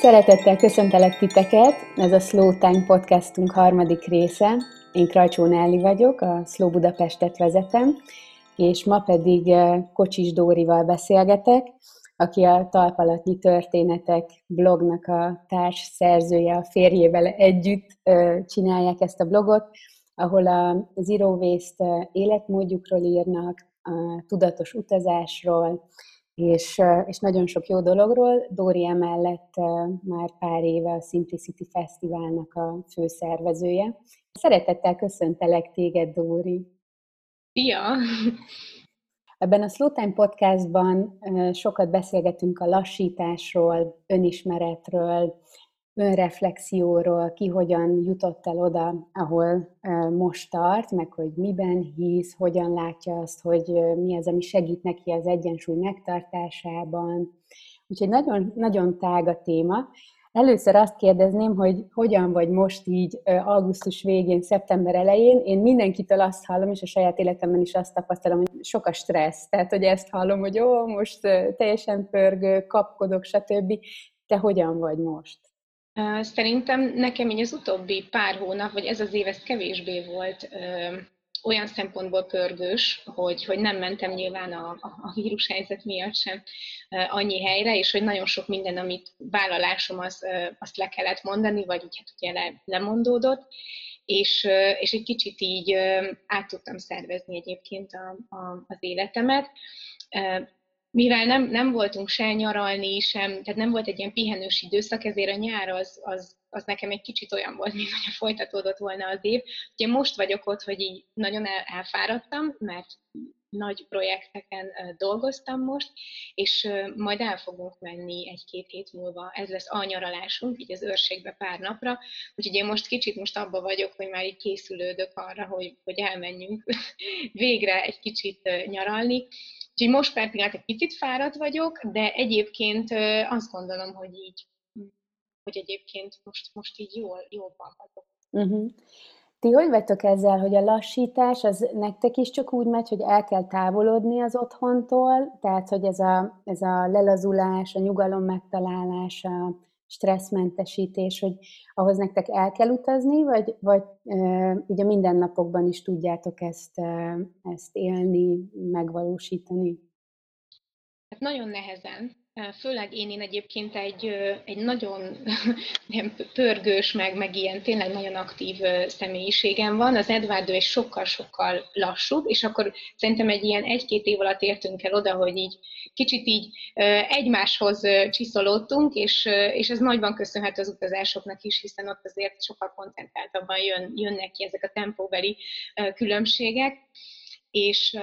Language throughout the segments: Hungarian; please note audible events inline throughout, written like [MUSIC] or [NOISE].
Szeretettel köszöntelek titeket, ez a Slow Time podcastunk harmadik része. Én Krajcsó Nelli vagyok, a Slow Budapestet vezetem, és ma pedig eh, Kocsis Dórival beszélgetek, aki a Talpalatnyi Történetek blognak a társ szerzője, a férjével együtt eh, csinálják ezt a blogot, ahol a Zero Waste életmódjukról írnak, a tudatos utazásról, és, és nagyon sok jó dologról. Dóri emellett már pár éve a Simplicity Fesztiválnak a főszervezője. Szeretettel köszöntelek téged, Dóri! Szia! Ebben a Slow Time podcastban sokat beszélgetünk a lassításról, önismeretről, önreflexióról, ki hogyan jutott el oda, ahol most tart, meg hogy miben hisz, hogyan látja azt, hogy mi az, ami segít neki az egyensúly megtartásában. Úgyhogy nagyon, nagyon tág a téma. Először azt kérdezném, hogy hogyan vagy most így augusztus végén, szeptember elején. Én mindenkitől azt hallom, és a saját életemben is azt tapasztalom, hogy sok a stressz. Tehát, hogy ezt hallom, hogy ó, most teljesen pörgő, kapkodok, stb. Te hogyan vagy most? Szerintem nekem így az utóbbi pár hónap, vagy ez az év, ez kevésbé volt olyan szempontból pörgős, hogy, hogy nem mentem nyilván a, a, vírushelyzet miatt sem annyi helyre, és hogy nagyon sok minden, amit vállalásom, az, azt le kellett mondani, vagy így hát ugye le, lemondódott, és, és egy kicsit így át tudtam szervezni egyébként a, a, az életemet mivel nem, nem voltunk se nyaralni, sem, tehát nem volt egy ilyen pihenős időszak, ezért a nyár az, az, az nekem egy kicsit olyan volt, mint hogy folytatódott volna az év. Ugye most vagyok ott, hogy így nagyon el, elfáradtam, mert nagy projekteken dolgoztam most, és majd el fogunk menni egy-két hét múlva. Ez lesz a nyaralásunk, így az őrségbe pár napra. Úgyhogy én most kicsit most abba vagyok, hogy már így készülődök arra, hogy, hogy elmenjünk [LAUGHS] végre egy kicsit nyaralni. Úgyhogy most per pillanat egy picit fáradt vagyok, de egyébként azt gondolom, hogy így, hogy egyébként most, most így jól, jobban vagyok. Uh-huh. Ti hogy vagytok ezzel, hogy a lassítás az nektek is csak úgy megy, hogy el kell távolodni az otthontól, tehát hogy ez a, ez a lelazulás, a nyugalom megtalálása, stresszmentesítés, hogy ahhoz nektek el kell utazni, vagy, vagy e, így a mindennapokban is tudjátok ezt, e, ezt élni, megvalósítani? Hát nagyon nehezen, Főleg én, én egyébként egy, egy nagyon [LAUGHS] ilyen pörgős, meg, meg ilyen tényleg nagyon aktív személyiségem van. Az Edvárdó egy sokkal-sokkal lassúbb, és akkor szerintem egy ilyen egy-két év alatt értünk el oda, hogy így kicsit így egymáshoz csiszolódtunk, és, és ez nagyban köszönhető az utazásoknak is, hiszen ott azért sokkal koncentráltabban jön, jönnek ki ezek a tempóbeli különbségek. És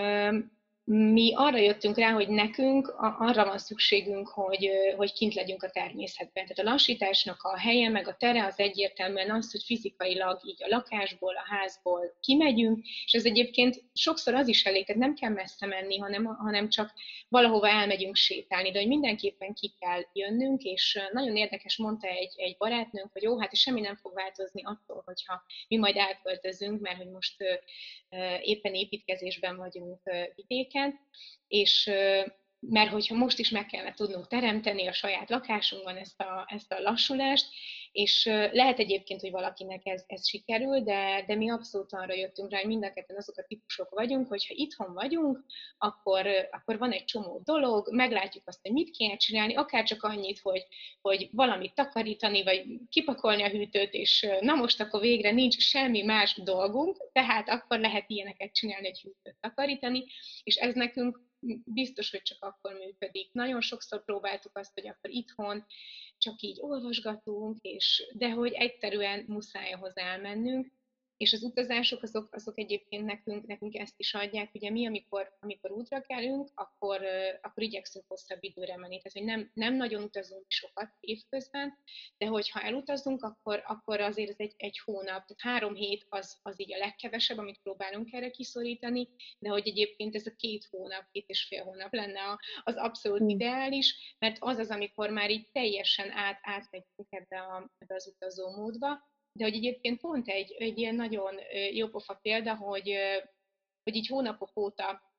mi arra jöttünk rá, hogy nekünk arra van szükségünk, hogy, hogy kint legyünk a természetben. Tehát a lassításnak a helye, meg a tere az egyértelműen az, hogy fizikailag így a lakásból, a házból kimegyünk, és ez egyébként sokszor az is elég, tehát nem kell messze menni, hanem, hanem csak valahova elmegyünk sétálni, de hogy mindenképpen ki kell jönnünk, és nagyon érdekes mondta egy, egy barátnőnk, hogy jó, hát semmi nem fog változni attól, hogyha mi majd elköltözünk, mert hogy most éppen építkezésben vagyunk vidéken, és mert hogyha most is meg kellene tudnunk teremteni a saját lakásunkban ezt a, ezt a lassulást, és lehet egyébként, hogy valakinek ez, ez sikerül, de, de mi abszolút arra jöttünk rá, hogy mind a ketten azok a típusok vagyunk, hogyha itthon vagyunk, akkor, akkor van egy csomó dolog, meglátjuk azt, hogy mit kéne csinálni, akár csak annyit, hogy, hogy valamit takarítani, vagy kipakolni a hűtőt, és na most akkor végre nincs semmi más dolgunk, tehát akkor lehet ilyeneket csinálni, egy hűtőt takarítani, és ez nekünk biztos, hogy csak akkor működik. Nagyon sokszor próbáltuk azt, hogy akkor itthon csak így olvasgatunk, és de hogy egyszerűen muszáj ahhoz elmennünk, és az utazások azok, azok egyébként nekünk, nekünk ezt is adják. Ugye mi, amikor, amikor útra kelünk, akkor, akkor igyekszünk hosszabb időre menni. Tehát, hogy nem, nem nagyon utazunk sokat évközben, de hogyha elutazunk, akkor, akkor azért ez egy, egy hónap, tehát három hét az, az így a legkevesebb, amit próbálunk erre kiszorítani, de hogy egyébként ez a két hónap, két és fél hónap lenne az abszolút hmm. ideális, mert az az, amikor már így teljesen át, átmegyünk ebbe, a, ebbe az utazó módba, de hogy egyébként pont egy, egy ilyen nagyon jópofa példa, hogy, hogy így hónapok óta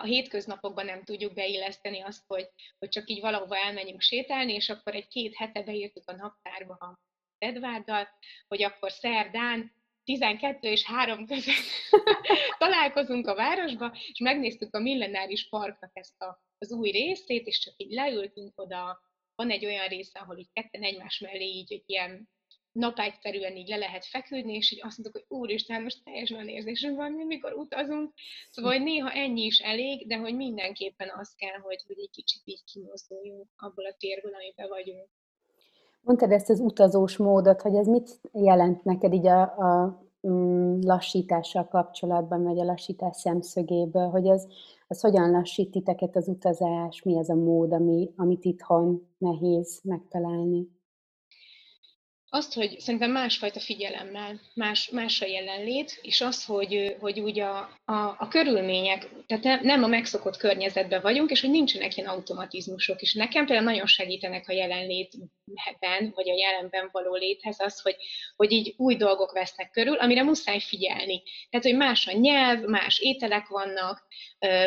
a hétköznapokban nem tudjuk beilleszteni azt, hogy, hogy csak így valahova elmenjünk sétálni, és akkor egy-két hete beírtuk a naptárba a Edvárdal, hogy akkor szerdán 12 és 3 között [LAUGHS] találkozunk a városba, és megnéztük a millenáris parknak ezt a, az új részét, és csak így leültünk oda, van egy olyan része, ahol így ketten egymás mellé így egy ilyen napágyszerűen így le lehet feküdni, és így azt mondjuk, hogy úristen, most teljesen olyan érzésünk van, mikor utazunk. Szóval, hogy néha ennyi is elég, de hogy mindenképpen az kell, hogy, hogy egy kicsit így kimozduljunk abból a térből, amiben vagyunk. Mondtad ezt az utazós módot, hogy ez mit jelent neked így a, a mm, lassítással kapcsolatban, vagy a lassítás szemszögéből, hogy az, az hogyan lassít titeket az utazás, mi az a mód, ami, amit itthon nehéz megtalálni? Azt, hogy szerintem másfajta figyelemmel, más, más a jelenlét, és az, hogy, hogy úgy a, a, a körülmények, tehát nem a megszokott környezetben vagyunk, és hogy nincsenek ilyen automatizmusok, és nekem például nagyon segítenek a jelenlétben, vagy a jelenben való léthez az, hogy, hogy így új dolgok vesznek körül, amire muszáj figyelni. Tehát, hogy más a nyelv, más ételek vannak,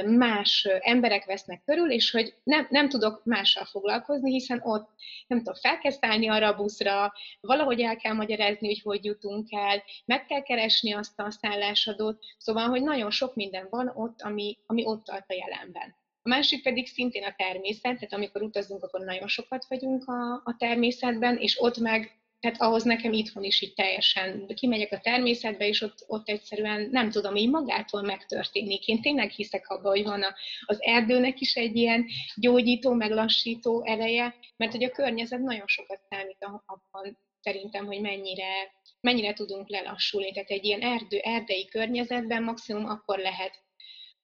más emberek vesznek körül, és hogy nem, nem tudok mással foglalkozni, hiszen ott nem tudom, fel kell szállni arra a buszra, valahogy el kell magyarázni, hogy hogy jutunk el, meg kell keresni azt a szállásadót, szóval, hogy nagyon sok minden van ott, ami, ami ott tart a jelenben. A másik pedig szintén a természet, tehát amikor utazunk, akkor nagyon sokat vagyunk a, a természetben, és ott meg tehát ahhoz nekem itthon is így teljesen kimegyek a természetbe, és ott, ott egyszerűen nem tudom, így magától megtörténik. Én tényleg hiszek abba, hogy van a, az erdőnek is egy ilyen gyógyító, meglassító ereje, mert hogy a környezet nagyon sokat számít abban szerintem, hogy mennyire, mennyire tudunk lelassulni. Tehát egy ilyen erdő, erdei környezetben maximum akkor lehet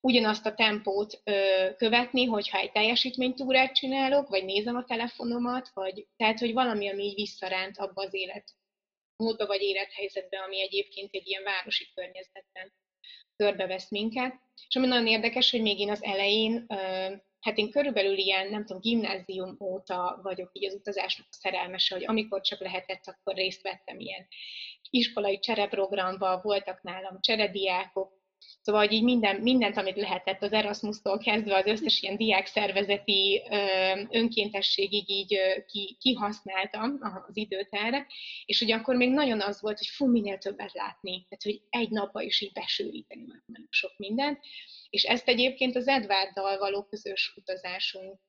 ugyanazt a tempót ö, követni, hogyha egy teljesítménytúrát csinálok, vagy nézem a telefonomat, vagy tehát, hogy valami, ami így visszaránt abba az élet módba vagy élethelyzetbe, ami egyébként egy ilyen városi környezetben körbevesz minket. És ami nagyon érdekes, hogy még én az elején, ö, hát én körülbelül ilyen, nem tudom, gimnázium óta vagyok így az utazásnak szerelmese, hogy amikor csak lehetett, akkor részt vettem ilyen iskolai csereprogramba, voltak nálam cserediákok, Szóval, így minden, mindent, amit lehetett az Erasmus-tól kezdve az összes ilyen diákszervezeti önkéntességig így ki, kihasználtam az időt erre, és hogy akkor még nagyon az volt, hogy fú, minél többet látni, tehát hogy egy napba is így besűríteni már nagyon sok mindent, és ezt egyébként az Edvarddal való közös utazásunk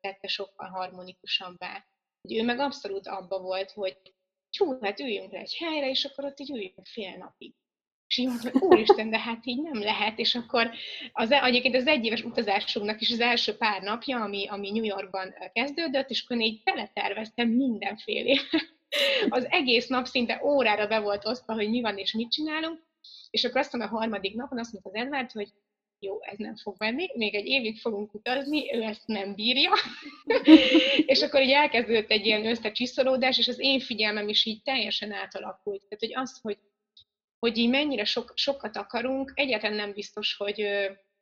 tette sokkal harmonikusabbá. Hogy ő meg abszolút abba volt, hogy csú, hát üljünk le egy helyre, és akkor ott így üljünk fél napig és így mondtam, hogy úristen, de hát így nem lehet, és akkor az, egyébként az egyéves utazásunknak is az első pár napja, ami, ami New Yorkban kezdődött, és akkor így teleterveztem mindenféle. [LAUGHS] Az egész nap szinte órára be volt osztva, hogy mi van és mit csinálunk, és akkor aztán a harmadik napon azt mondta az Edward, hogy jó, ez nem fog menni, még egy évig fogunk utazni, ő ezt nem bírja. [LAUGHS] és akkor így elkezdődött egy ilyen összecsiszolódás, és az én figyelmem is így teljesen átalakult. Tehát, hogy az, hogy hogy így mennyire sok, sokat akarunk, egyáltalán nem biztos, hogy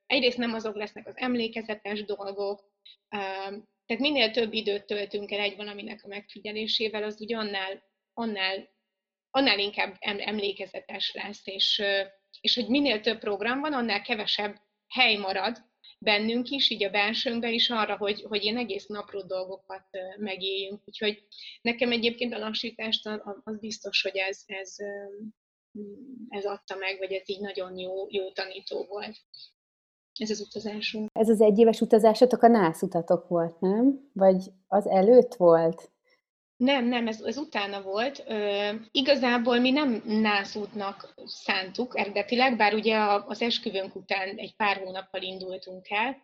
egyrészt nem azok lesznek az emlékezetes dolgok, tehát minél több időt töltünk el egy valaminek a megfigyelésével, az úgy annál, annál, annál inkább emlékezetes lesz, és, és hogy minél több program van, annál kevesebb hely marad bennünk is, így a belsőnkben is arra, hogy, hogy ilyen egész napró dolgokat megéljünk. Úgyhogy nekem egyébként a lassítást az biztos, hogy ez, ez, ez adta meg, vagy ez így nagyon jó, jó tanító volt. Ez az utazásunk. Ez az egyéves utazásotok a nász utatok volt, nem? Vagy az előtt volt? Nem, nem, ez, ez utána volt. Ö, igazából mi nem nászútnak szántuk eredetileg, bár ugye az esküvőnk után egy pár hónappal indultunk el,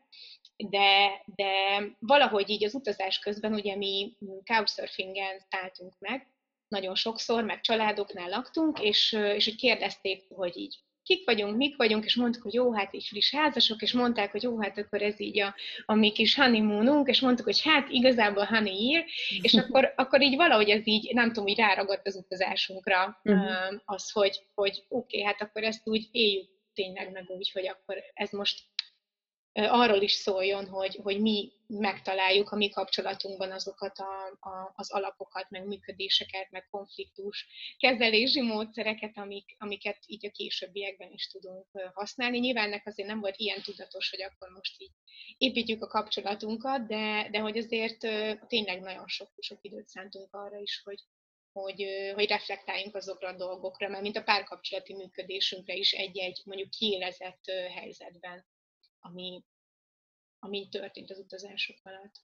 de, de valahogy így az utazás közben ugye mi couchsurfingen szálltunk meg, nagyon sokszor, meg családoknál laktunk, és, és hogy kérdezték, hogy így kik vagyunk, mik vagyunk, és mondtuk, hogy jó, hát így friss házasok, és mondták, hogy jó, hát akkor ez így a, a mi kis honeymoonunk, és mondtuk, hogy hát igazából honey year, és [LAUGHS] akkor, akkor így valahogy ez így, nem tudom, így ráragadt az utazásunkra uh-huh. az, hogy, hogy oké, okay, hát akkor ezt úgy éljük tényleg meg úgy, hogy akkor ez most arról is szóljon, hogy, hogy mi, megtaláljuk a mi kapcsolatunkban azokat a, a, az alapokat, meg működéseket, meg konfliktus kezelési módszereket, amik, amiket így a későbbiekben is tudunk használni. Nyilván ennek azért nem volt ilyen tudatos, hogy akkor most így építjük a kapcsolatunkat, de, de hogy azért tényleg nagyon sok, sok időt szántunk arra is, hogy, hogy, hogy reflektáljunk azokra a dolgokra, mert mint a párkapcsolati működésünkre is egy-egy mondjuk kiélezett helyzetben, ami, ami történt az utazások alatt.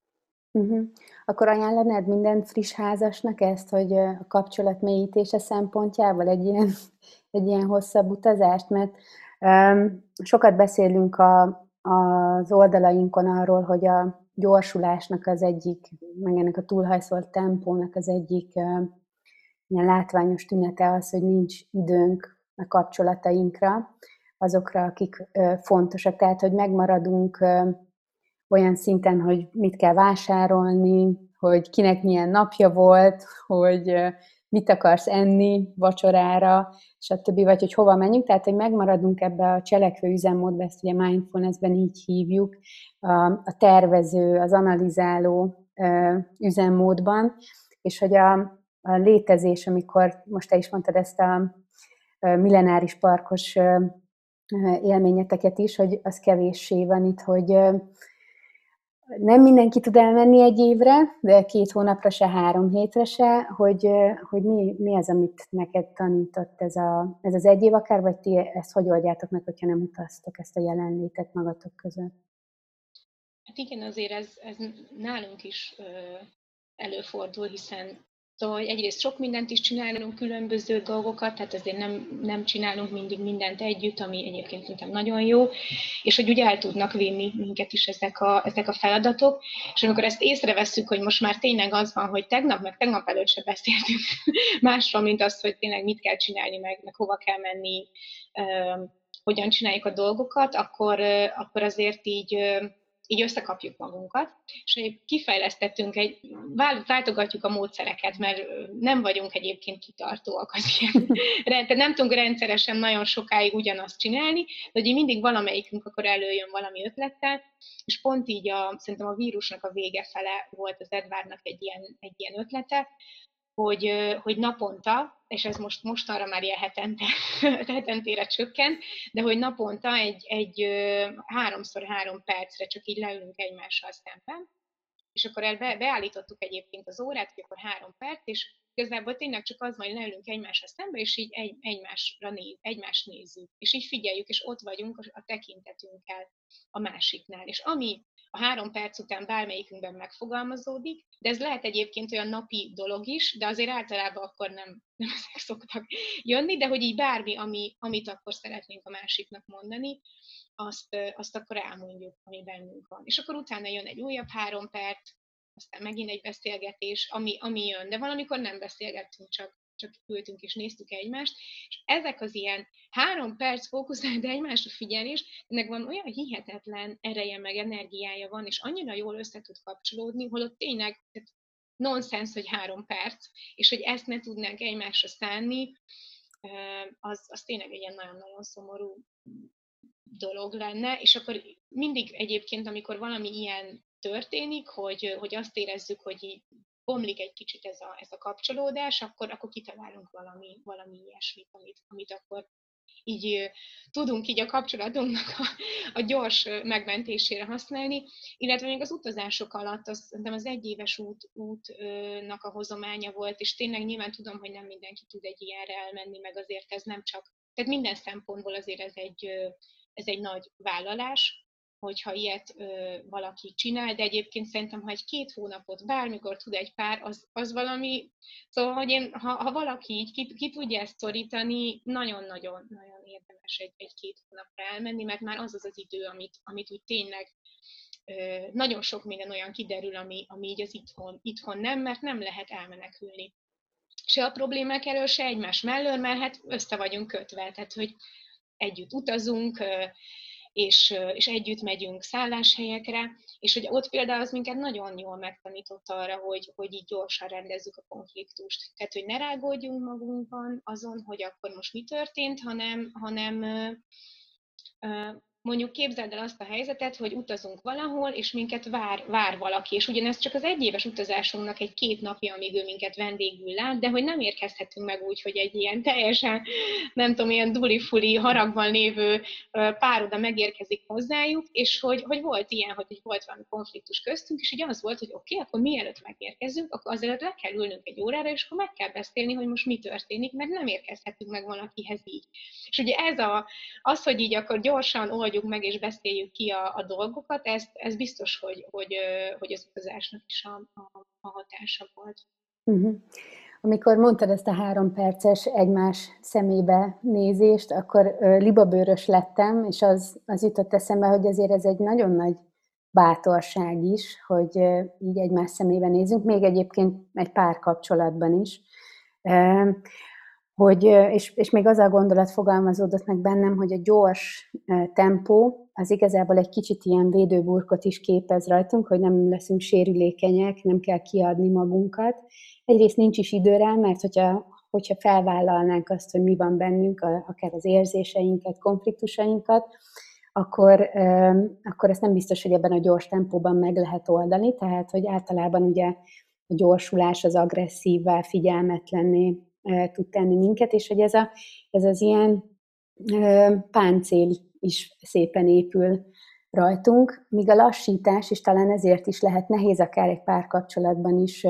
Uh-huh. Akkor ajánlanád minden friss házasnak ezt, hogy a kapcsolat mélyítése szempontjából egy ilyen, [LAUGHS] egy ilyen hosszabb utazást, mert um, sokat beszélünk a, az oldalainkon arról, hogy a gyorsulásnak az egyik, meg ennek a túlhajszolt tempónak az egyik uh, ilyen látványos tünete az, hogy nincs időnk a kapcsolatainkra, azokra, akik fontosak. Tehát, hogy megmaradunk olyan szinten, hogy mit kell vásárolni, hogy kinek milyen napja volt, hogy mit akarsz enni vacsorára, stb. vagy hogy hova menjünk, tehát hogy megmaradunk ebbe a cselekvő üzemmódba, ezt ugye mindfulnessben így hívjuk, a tervező, az analizáló üzemmódban, és hogy a, a létezés, amikor most te is mondtad ezt a millenáris parkos élményeteket is, hogy az kevéssé van itt, hogy nem mindenki tud elmenni egy évre, de két hónapra se, három hétre se, hogy, hogy mi, mi az, amit neked tanított ez, a, ez az egy év akár, vagy ti ezt hogy oldjátok meg, hogyha nem utaztok ezt a jelenlétet magatok között? Hát igen, azért ez, ez nálunk is előfordul, hiszen Szóval hogy egyrészt sok mindent is csinálunk, különböző dolgokat, tehát azért nem, nem csinálunk mindig mindent együtt, ami egyébként szerintem nagyon jó, és hogy ugye el tudnak vinni minket is ezek a, ezek a feladatok, és amikor ezt észreveszünk, hogy most már tényleg az van, hogy tegnap, meg tegnap előtt se beszéltünk [LAUGHS] másról, mint azt, hogy tényleg mit kell csinálni, meg, meg hova kell menni, hogyan csináljuk a dolgokat, akkor, akkor azért így így összekapjuk magunkat, és kifejlesztettünk egy, váltogatjuk a módszereket, mert nem vagyunk egyébként kitartóak az ilyen, [LAUGHS] tehát nem tudunk rendszeresen nagyon sokáig ugyanazt csinálni, de hogy mindig valamelyikünk akkor előjön valami ötlettel, és pont így a, szerintem a vírusnak a vége fele volt az Edvárnak egy ilyen, egy ilyen ötlete, hogy, hogy naponta, és ez most mostanra már ilyen hetente, [LAUGHS] hetentére csökkent, de hogy naponta egy, egy háromszor három percre csak így leülünk egymással szemben, és akkor be, beállítottuk egyébként az órát, hogy akkor három perc, és igazából tényleg csak az, hogy leülünk egymásra szembe, és így egy, egymásra néz, egymást nézzük, és így figyeljük, és ott vagyunk a tekintetünkkel a másiknál. És ami a három perc után bármelyikünkben megfogalmazódik, de ez lehet egyébként olyan napi dolog is, de azért általában akkor nem, nem ezek szoktak jönni, de hogy így bármi, ami, amit akkor szeretnénk a másiknak mondani, azt, azt akkor elmondjuk, ami bennünk van. És akkor utána jön egy újabb három perc, aztán megint egy beszélgetés, ami, ami jön, de valamikor nem beszélgettünk, csak csak ültünk és néztük egymást, és ezek az ilyen három perc fókuszált egymásra figyelés, ennek van olyan hihetetlen ereje meg energiája van, és annyira jól össze tud kapcsolódni, holott tényleg nonsens, hogy három perc, és hogy ezt ne tudnánk egymásra szánni, az, az tényleg egy ilyen nagyon-nagyon szomorú dolog lenne, és akkor mindig egyébként, amikor valami ilyen történik, hogy, hogy azt érezzük, hogy bomlik egy kicsit ez a, ez a kapcsolódás, akkor, akkor kitalálunk valami, valami ilyesmit, amit, amit akkor így tudunk így a kapcsolatunknak a, a gyors megmentésére használni, illetve még az utazások alatt az, szerintem az egyéves út, útnak a hozománya volt, és tényleg nyilván tudom, hogy nem mindenki tud egy ilyenre elmenni, meg azért ez nem csak, tehát minden szempontból azért ez egy, ez egy nagy vállalás, hogyha ilyet ö, valaki csinál, de egyébként szerintem, ha egy két hónapot bármikor tud egy pár, az, az valami, szóval, hogy én, ha, ha valaki így ki, ki tudja ezt szorítani, nagyon-nagyon nagyon érdemes egy, egy-két hónapra elmenni, mert már az az az idő, amit, amit úgy tényleg ö, nagyon sok minden olyan kiderül, ami, ami így az itthon, itthon nem, mert nem lehet elmenekülni. Se a problémák elől, se egymás mellől, mert hát össze vagyunk kötve, tehát hogy együtt utazunk, és, és együtt megyünk szálláshelyekre, és hogy ott például az minket nagyon jól megtanított arra, hogy, hogy így gyorsan rendezzük a konfliktust. Tehát, hogy ne rágódjunk magunkban azon, hogy akkor most mi történt, hanem, hanem mondjuk képzeld el azt a helyzetet, hogy utazunk valahol, és minket vár, vár valaki, és ugyanez csak az egyéves utazásunknak egy két napja, amíg ő minket vendégül lát, de hogy nem érkezhetünk meg úgy, hogy egy ilyen teljesen, nem tudom, ilyen duli-fuli haragban lévő pár oda megérkezik hozzájuk, és hogy, hogy volt ilyen, hogy volt valami konfliktus köztünk, és így az volt, hogy oké, okay, akkor mielőtt megérkezünk, akkor azért le kell ülnünk egy órára, és akkor meg kell beszélni, hogy most mi történik, mert nem érkezhetünk meg valakihez így. És ugye ez a, az, hogy így akkor gyorsan oldjuk meg és beszéljük ki a, a dolgokat, ez, ez biztos, hogy, hogy, hogy az utazásnak is a, a, a hatása volt. Uh-huh. Amikor mondtad ezt a három perces egymás szemébe nézést, akkor libabőrös lettem, és az, az jutott eszembe, hogy azért ez egy nagyon nagy bátorság is, hogy így egymás szemébe nézünk, még egyébként egy pár kapcsolatban is hogy, és, és még az a gondolat fogalmazódott meg bennem, hogy a gyors tempó az igazából egy kicsit ilyen védőburkot is képez rajtunk, hogy nem leszünk sérülékenyek, nem kell kiadni magunkat. Egyrészt nincs is idő mert hogyha, hogyha felvállalnánk azt, hogy mi van bennünk, akár az érzéseinket, konfliktusainkat, akkor, akkor ezt nem biztos, hogy ebben a gyors tempóban meg lehet oldani, tehát hogy általában ugye a gyorsulás az agresszívvá, figyelmetlenné tud tenni minket, és hogy ez, a, ez az ilyen páncél is szépen épül rajtunk, míg a lassítás, és talán ezért is lehet nehéz akár egy párkapcsolatban is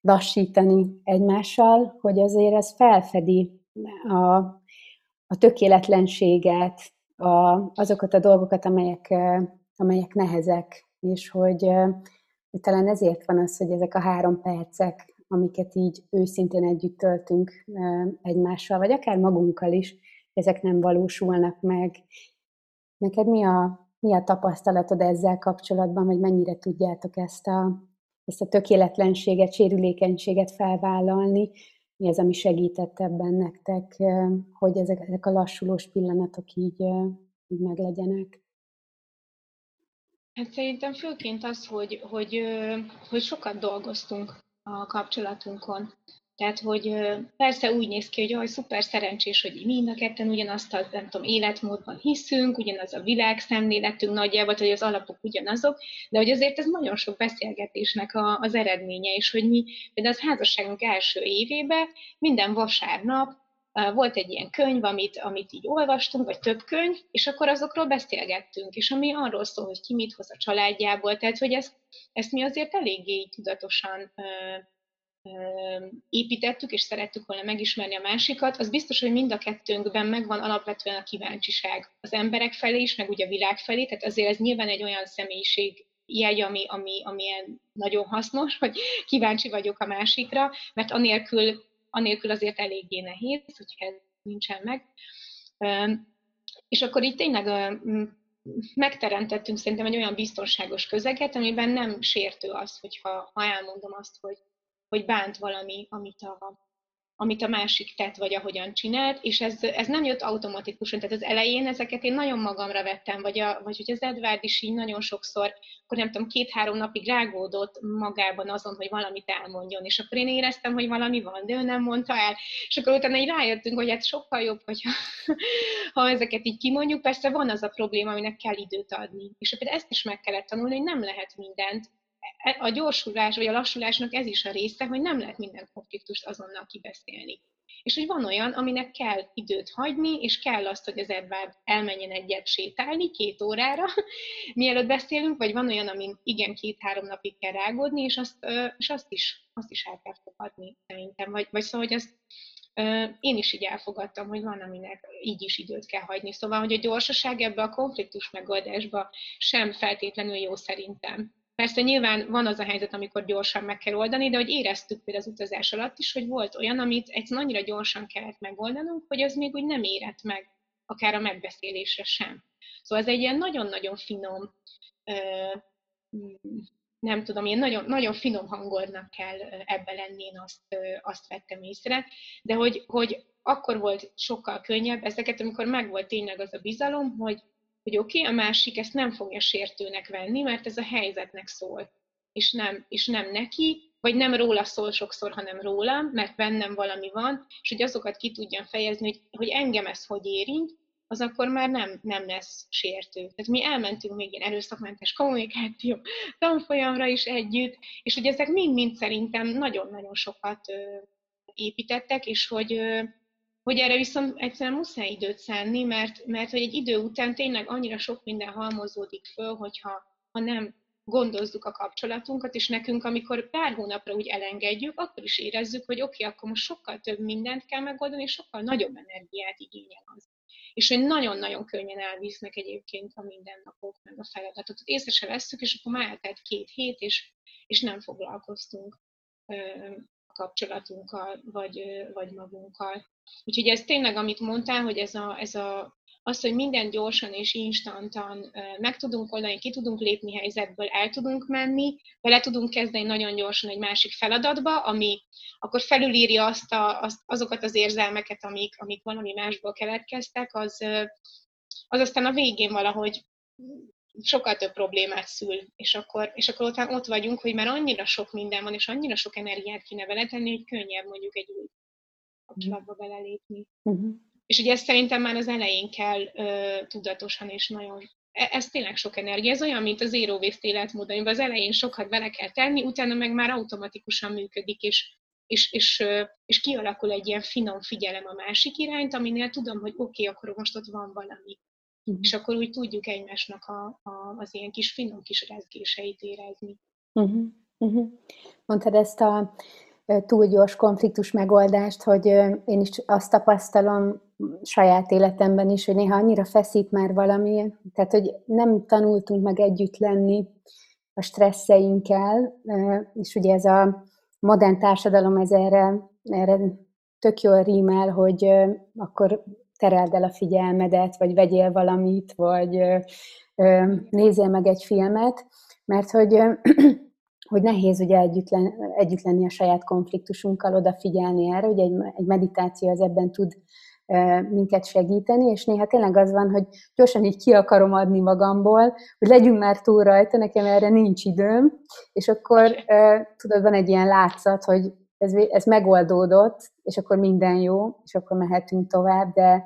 lassítani egymással, hogy azért ez felfedi a, a tökéletlenséget, a, azokat a dolgokat, amelyek, amelyek nehezek, és hogy, hogy talán ezért van az, hogy ezek a három percek amiket így őszintén együtt töltünk egymással, vagy akár magunkkal is, ezek nem valósulnak meg. Neked mi a, mi a tapasztalatod ezzel kapcsolatban, hogy mennyire tudjátok ezt a, ezt a tökéletlenséget, sérülékenységet felvállalni? Mi az, ami segített ebben nektek, hogy ezek, ezek a lassulós pillanatok így, így meglegyenek? Hát szerintem főként az, hogy, hogy, hogy sokat dolgoztunk a kapcsolatunkon. Tehát, hogy persze úgy néz ki, hogy jaj, szuper szerencsés, hogy mind a ketten ugyanazt a, nem tudom, életmódban hiszünk, ugyanaz a világszemléletünk nagyjából, hogy az alapok ugyanazok, de hogy azért ez nagyon sok beszélgetésnek a, az eredménye, és hogy mi például az házasságunk első évében minden vasárnap volt egy ilyen könyv, amit, amit így olvastunk, vagy több könyv, és akkor azokról beszélgettünk, és ami arról szól, hogy ki mit hoz a családjából, tehát hogy ezt, ezt mi azért eléggé tudatosan ö, ö, építettük, és szerettük volna megismerni a másikat, az biztos, hogy mind a kettőnkben megvan alapvetően a kíváncsiság az emberek felé is, meg ugye a világ felé, tehát azért ez nyilván egy olyan személyiség jegy, ami, ami, ami nagyon hasznos, hogy kíváncsi vagyok a másikra, mert anélkül anélkül azért eléggé nehéz, hogyha ez nincsen meg. És akkor itt tényleg megteremtettünk szerintem egy olyan biztonságos közeget, amiben nem sértő az, hogyha ha elmondom azt, hogy, hogy bánt valami, amit a, amit a másik tett, vagy ahogyan csinált, és ez, ez nem jött automatikusan. Tehát az elején ezeket én nagyon magamra vettem, vagy, a, vagy hogy az Edward is így nagyon sokszor, akkor nem tudom, két-három napig rágódott magában azon, hogy valamit elmondjon, és akkor én éreztem, hogy valami van, de ő nem mondta el, és akkor utána így rájöttünk, hogy hát sokkal jobb, hogyha [LAUGHS] ha ezeket így kimondjuk, persze van az a probléma, aminek kell időt adni. És akkor ezt is meg kellett tanulni, hogy nem lehet mindent a gyorsulás vagy a lassulásnak ez is a része, hogy nem lehet minden konfliktust azonnal kibeszélni. És hogy van olyan, aminek kell időt hagyni, és kell azt, hogy az Edvard elmenjen egyet sétálni két órára, [LAUGHS] mielőtt beszélünk, vagy van olyan, amin igen, két-három napig kell rágódni, és azt, és azt, is, azt is el kell fogadni szerintem. Vagy, vagy szóval, hogy azt én is így elfogadtam, hogy van, aminek így is időt kell hagyni. Szóval, hogy a gyorsaság ebbe a konfliktus megoldásba sem feltétlenül jó szerintem. Persze nyilván van az a helyzet, amikor gyorsan meg kell oldani, de hogy éreztük például az utazás alatt is, hogy volt olyan, amit egyszerűen annyira gyorsan kellett megoldanunk, hogy az még úgy nem érett meg, akár a megbeszélésre sem. Szóval ez egy ilyen nagyon-nagyon finom, nem tudom, ilyen nagyon, nagyon finom hangolnak kell ebbe lenni, én azt, azt vettem észre, de hogy, hogy akkor volt sokkal könnyebb ezeket, amikor megvolt tényleg az a bizalom, hogy hogy oké, okay, a másik ezt nem fogja sértőnek venni, mert ez a helyzetnek szól, és nem, és nem neki, vagy nem róla szól sokszor, hanem rólam, mert bennem valami van, és hogy azokat ki tudjam fejezni, hogy, hogy engem ez hogy érint, az akkor már nem, nem lesz sértő. Tehát mi elmentünk még ilyen erőszakmentes kommunikáció tanfolyamra is együtt, és hogy ezek mind-mind szerintem nagyon-nagyon sokat építettek, és hogy, hogy erre viszont egyszerűen muszáj időt szánni, mert, mert hogy egy idő után tényleg annyira sok minden halmozódik föl, hogyha ha nem gondozzuk a kapcsolatunkat, és nekünk, amikor pár hónapra úgy elengedjük, akkor is érezzük, hogy oké, okay, akkor most sokkal több mindent kell megoldani, és sokkal nagyobb energiát igényel az. És hogy nagyon-nagyon könnyen elvisznek egyébként a mindennapok, meg a feladatot. Észre se vesszük, és akkor már eltelt két hét, és, és nem foglalkoztunk a kapcsolatunkkal, vagy, vagy magunkkal. Úgyhogy ez tényleg, amit mondtál, hogy ez a, ez a az, hogy minden gyorsan és instantan meg tudunk oldani, ki tudunk lépni helyzetből, el tudunk menni, bele tudunk kezdeni nagyon gyorsan egy másik feladatba, ami akkor felülírja azt a, azt, azokat az érzelmeket, amik, amik valami másból keletkeztek, az, az aztán a végén valahogy sokkal több problémát szül, és akkor, és akkor ott, ott vagyunk, hogy már annyira sok minden van, és annyira sok energiát kéne vele tenni, hogy könnyebb mondjuk egy új kapcsolatba belelépni. Uh-huh. És ugye ezt szerintem már az elején kell ö, tudatosan és nagyon e, ez tényleg sok energia. Ez olyan, mint az zero waste életmód, amiben az elején sokat bele kell tenni, utána meg már automatikusan működik, és, és, és, és kialakul egy ilyen finom figyelem a másik irányt, aminél tudom, hogy oké, okay, akkor most ott van valami. Uh-huh. És akkor úgy tudjuk egymásnak a, a, az ilyen kis finom kis rezgéseit érezni. Uh-huh. Uh-huh. Mondtad ezt a túl gyors konfliktus megoldást, hogy én is azt tapasztalom saját életemben is, hogy néha annyira feszít már valami, tehát hogy nem tanultunk meg együtt lenni a stresszeinkkel, és ugye ez a modern társadalom ez erre, erre tök jól rímel, hogy akkor tereld el a figyelmedet, vagy vegyél valamit, vagy nézzél meg egy filmet, mert hogy hogy nehéz ugye együtt, len, együtt lenni a saját konfliktusunkkal, odafigyelni erre, ugye egy, egy meditáció az ebben tud minket segíteni, és néha tényleg az van, hogy gyorsan így ki akarom adni magamból, hogy legyünk már túl rajta, nekem erre nincs időm, és akkor tudod, van egy ilyen látszat, hogy ez, ez megoldódott, és akkor minden jó, és akkor mehetünk tovább, de,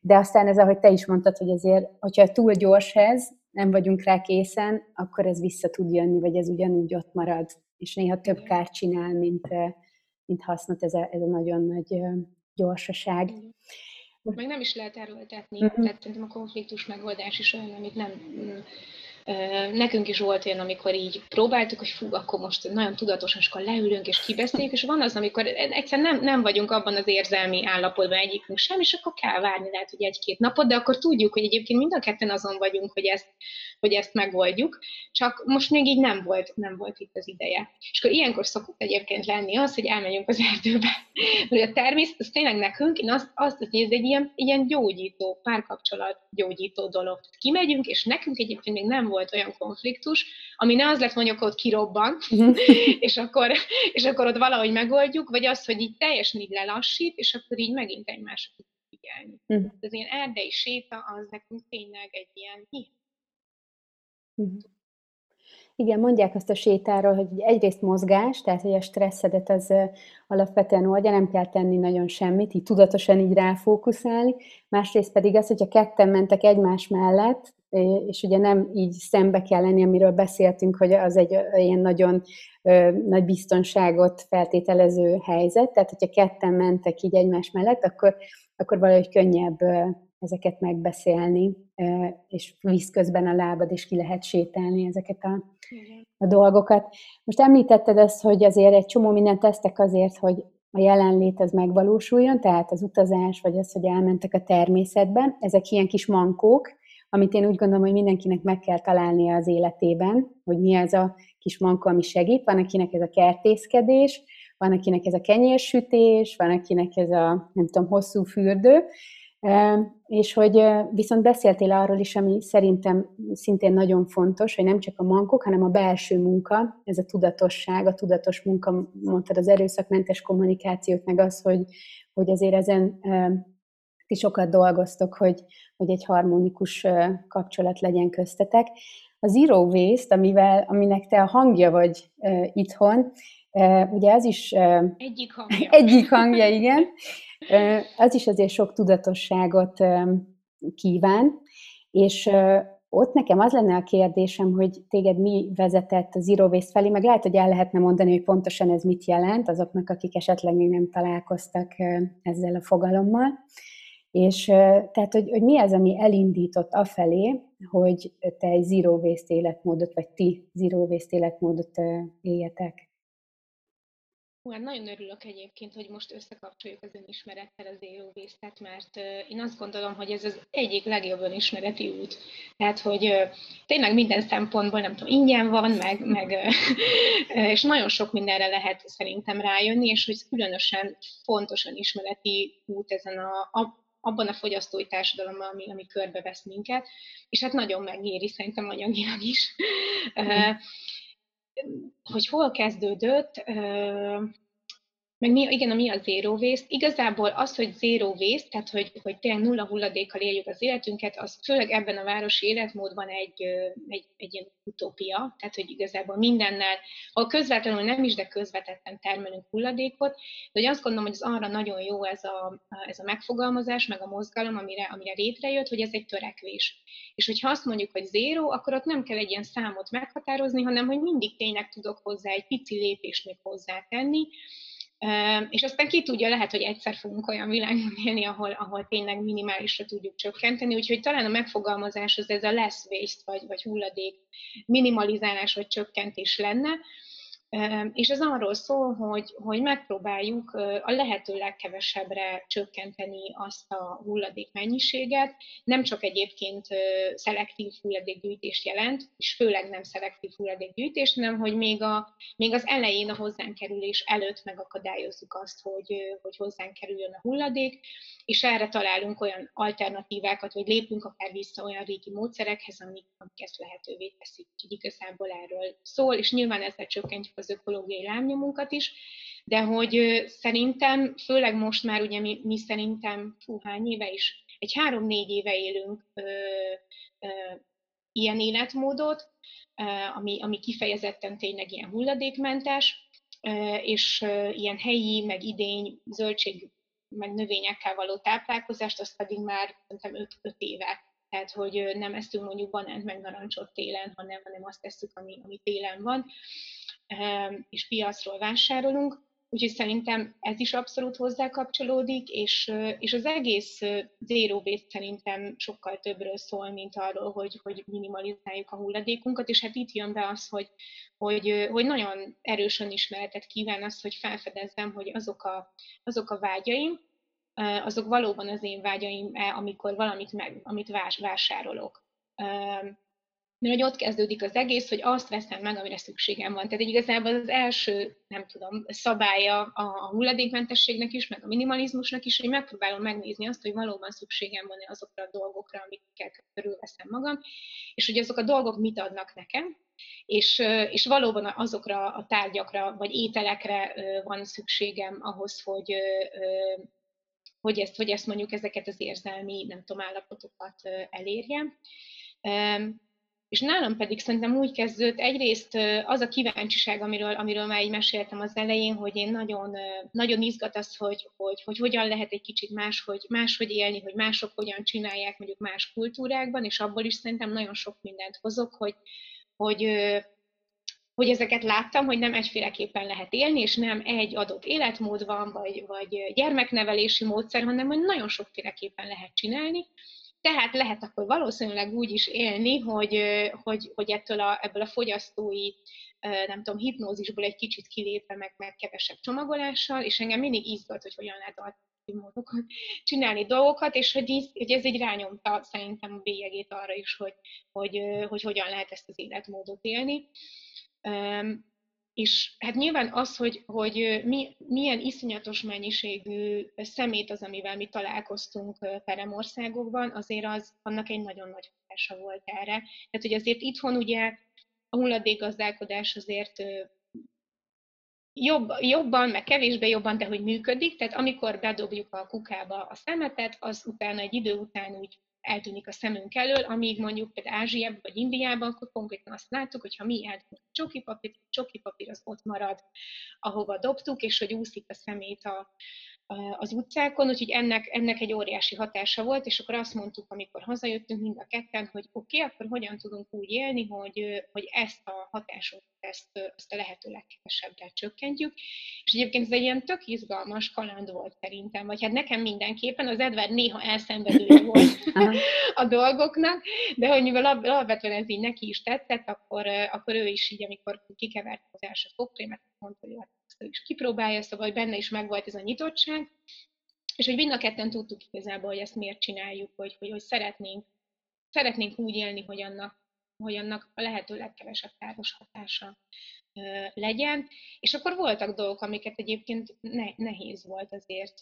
de aztán ez, ahogy te is mondtad, hogy azért, hogyha túl gyors ez, nem vagyunk rá készen, akkor ez vissza tud jönni, vagy ez ugyanúgy ott marad, és néha több kárt csinál, mint, mint hasznot ez a, ez a nagyon nagy gyorsaság. Meg nem is lehet erőltetni, uh-huh. tehát szerintem a konfliktus megoldás is olyan, amit nem Nekünk is volt olyan, amikor így próbáltuk, hogy fú, akkor most nagyon tudatosan, és akkor leülünk és kibeszéljük, és van az, amikor egyszerűen nem, nem vagyunk abban az érzelmi állapotban egyikünk sem, és akkor kell várni lehet, hogy egy-két napot, de akkor tudjuk, hogy egyébként mind a ketten azon vagyunk, hogy ezt, hogy ezt megoldjuk, csak most még így nem volt, nem volt itt az ideje. És akkor ilyenkor szokott egyébként lenni az, hogy elmegyünk az erdőbe. [LAUGHS] Mert a természet, az tényleg nekünk, én azt, azt hogy ez egy ilyen, ilyen gyógyító, párkapcsolat gyógyító dolog. Kimegyünk, és nekünk egyébként még nem volt olyan konfliktus, ami ne az lett mondjuk, hogy ott kirobban, mhm. [LAUGHS] és, akkor, és akkor ott valahogy megoldjuk, vagy az, hogy így teljesen így lelassít, és akkor így megint egymásra figyelni. Uh-huh. Az ilyen erdei séta, az nekünk tényleg egy ilyen Uh-huh. Igen, mondják azt a sétáról, hogy egyrészt mozgás, tehát hogy a stresszedet az alapvetően oldja, nem kell tenni nagyon semmit, így tudatosan így ráfókuszálni. Másrészt pedig az, hogyha ketten mentek egymás mellett, és ugye nem így szembe kell lenni, amiről beszéltünk, hogy az egy ilyen nagyon nagy biztonságot feltételező helyzet, tehát hogyha ketten mentek így egymás mellett, akkor, akkor valahogy könnyebb ezeket megbeszélni, és víz közben a lábad, és ki lehet sétálni ezeket a, a dolgokat. Most említetted ezt, hogy azért egy csomó mindent tesztek azért, hogy a jelenlét az megvalósuljon, tehát az utazás, vagy az, hogy elmentek a természetben, ezek ilyen kis mankók, amit én úgy gondolom, hogy mindenkinek meg kell találnia az életében, hogy mi az a kis mankó, ami segít. Van, akinek ez a kertészkedés, van, akinek ez a kenyérsütés, van, akinek ez a, nem tudom, hosszú fürdő, és hogy viszont beszéltél arról is, ami szerintem szintén nagyon fontos, hogy nem csak a mankok, hanem a belső munka, ez a tudatosság, a tudatos munka, mondtad az erőszakmentes kommunikációt, meg az, hogy, hogy azért ezen ti sokat dolgoztok, hogy, hogy egy harmonikus kapcsolat legyen köztetek. A Zero Waste, amivel, aminek te a hangja vagy uh, itthon, uh, ugye az is... Uh, egyik hangja. egyik hangja, igen. Uh, az is azért sok tudatosságot uh, kíván, és ott nekem az lenne a kérdésem, hogy téged mi vezetett a Zero Waste felé, meg lehet, hogy el lehetne mondani, hogy pontosan ez mit jelent azoknak, akik esetleg még nem találkoztak ezzel a fogalommal. És tehát, hogy, hogy mi az, ami elindított afelé, hogy te egy zero waste életmódot, vagy ti zero waste életmódot éljetek? Hát nagyon örülök egyébként, hogy most összekapcsoljuk az önismerettel az waste mert én azt gondolom, hogy ez az egyik legjobb önismereti út. Tehát, hogy tényleg minden szempontból, nem tudom, ingyen van, meg, meg és nagyon sok mindenre lehet szerintem rájönni, és hogy különösen fontos önismereti út ezen a, a abban a fogyasztói társadalomban, ami, ami körbevesz minket, és hát nagyon megéri szerintem anyagilag is. Mm. Hogy hol kezdődött, meg mi, igen, a mi a zero waste? Igazából az, hogy zero waste, tehát hogy, hogy tényleg nulla hulladékkal éljük az életünket, az főleg ebben a városi életmódban egy, egy, egy ilyen utópia, tehát hogy igazából mindennel, ha közvetlenül nem is, de közvetetten termelünk hulladékot, de hogy azt gondolom, hogy az arra nagyon jó ez a, ez a megfogalmazás, meg a mozgalom, amire, amire létrejött, hogy ez egy törekvés. És hogyha azt mondjuk, hogy zéro, akkor ott nem kell egy ilyen számot meghatározni, hanem hogy mindig tényleg tudok hozzá egy pici lépést még hozzátenni, és aztán ki tudja, lehet, hogy egyszer fogunk olyan világban élni, ahol, ahol tényleg minimálisra tudjuk csökkenteni, úgyhogy talán a megfogalmazás az ez a less waste, vagy, vagy hulladék minimalizálás, vagy csökkentés lenne, és ez arról szól, hogy, hogy megpróbáljuk a lehető legkevesebbre csökkenteni azt a hulladék mennyiséget. Nem csak egyébként szelektív hulladékgyűjtést jelent, és főleg nem szelektív hulladékgyűjtést, hanem hogy még, a, még az elején a hozzánk kerülés előtt megakadályozzuk azt, hogy, hogy hozzánk kerüljön a hulladék, és erre találunk olyan alternatívákat, vagy lépünk akár vissza olyan régi módszerekhez, amik, amik ezt lehetővé teszik. Úgyhogy igazából erről szól, és nyilván ezzel csökkentjük az ökológiai lábnyomunkat is, de hogy szerintem, főleg most már ugye mi, mi szerintem, fú, hány éve is, egy három-négy éve élünk ö, ö, ilyen életmódot, ö, ami, ami kifejezetten tényleg ilyen hulladékmentes, ö, és ö, ilyen helyi, meg idény, zöldség, meg növényekkel való táplálkozást, azt pedig már szerintem 5 éve. Tehát, hogy nem eszünk mondjuk banánt meg narancsot télen, hanem, hanem azt tesszük, ami, ami télen van és piacról vásárolunk. Úgyhogy szerintem ez is abszolút hozzá kapcsolódik, és, és az egész zero waste szerintem sokkal többről szól, mint arról, hogy, hogy minimalizáljuk a hulladékunkat, és hát itt jön be az, hogy, hogy, hogy nagyon erősen ismeretet kíván az, hogy felfedezzem, hogy azok a, azok a vágyaim, azok valóban az én vágyaim, amikor valamit meg, amit vásárolok mert hogy ott kezdődik az egész, hogy azt veszem meg, amire szükségem van. Tehát igazából az első, nem tudom, szabálya a hulladékmentességnek is, meg a minimalizmusnak is, hogy megpróbálom megnézni azt, hogy valóban szükségem van-e azokra a dolgokra, amiket körülveszem magam, és hogy azok a dolgok mit adnak nekem, és, és valóban azokra a tárgyakra vagy ételekre van szükségem ahhoz, hogy, hogy, ezt, hogy ezt mondjuk ezeket az érzelmi, nem tudom, állapotokat elérjem. És nálam pedig szerintem úgy kezdődött egyrészt az a kíváncsiság, amiről, amiről már így meséltem az elején, hogy én nagyon, nagyon izgat az, hogy, hogy, hogy hogyan lehet egy kicsit máshogy, máshogy élni, hogy mások hogyan csinálják mondjuk más kultúrákban, és abból is szerintem nagyon sok mindent hozok, hogy, hogy, hogy ezeket láttam, hogy nem egyféleképpen lehet élni, és nem egy adott életmód van, vagy, vagy gyermeknevelési módszer, hanem hogy nagyon sokféleképpen lehet csinálni, tehát lehet akkor valószínűleg úgy is élni, hogy, hogy, hogy ettől a, ebből a fogyasztói nem tudom, hipnózisból egy kicsit kilépve, meg, meg kevesebb csomagolással, és engem mindig izgat, hogy hogyan lehet alternatív módokon csinálni dolgokat, és hogy, így, hogy ez egy rányomta szerintem a bélyegét arra is, hogy, hogy, hogy hogyan lehet ezt az életmódot élni. És hát nyilván az, hogy, hogy mi, milyen iszonyatos mennyiségű szemét az, amivel mi találkoztunk peremországokban, azért az, annak egy nagyon nagy hatása volt erre. Tehát, hogy azért itthon ugye a hulladékgazdálkodás azért jobb, jobban, meg kevésbé jobban, de hogy működik. Tehát amikor bedobjuk a kukába a szemetet, az utána egy idő után úgy eltűnik a szemünk elől, amíg mondjuk például Ázsiában vagy Indiában, akkor konkrétan azt láttuk, hogy ha mi a csoki papír, csoki papír az ott marad, ahova dobtuk, és hogy úszik a szemét a, az utcákon, úgyhogy ennek, ennek egy óriási hatása volt, és akkor azt mondtuk, amikor hazajöttünk mind a ketten, hogy oké, okay, akkor hogyan tudunk úgy élni, hogy, hogy ezt a hatásot, ezt, ezt a lehető legkevesebbre csökkentjük. És egyébként ez egy ilyen tök izgalmas kaland volt szerintem, vagy hát nekem mindenképpen, az Edward néha elszenvedője volt [LAUGHS] a dolgoknak, de hogy mivel alapvetően ez így neki is tetszett, akkor, akkor ő is így, amikor kikevert az első fogkrémet, mondta, hogy ő is kipróbálja, szóval benne is megvolt ez a nyitottság, és hogy mind a ketten tudtuk igazából, hogy ezt miért csináljuk, hogy, hogy, hogy szeretnénk, szeretnénk úgy élni, hogy annak, hogy annak a lehető legkevesebb káros hatása legyen, és akkor voltak dolgok, amiket egyébként ne, nehéz volt azért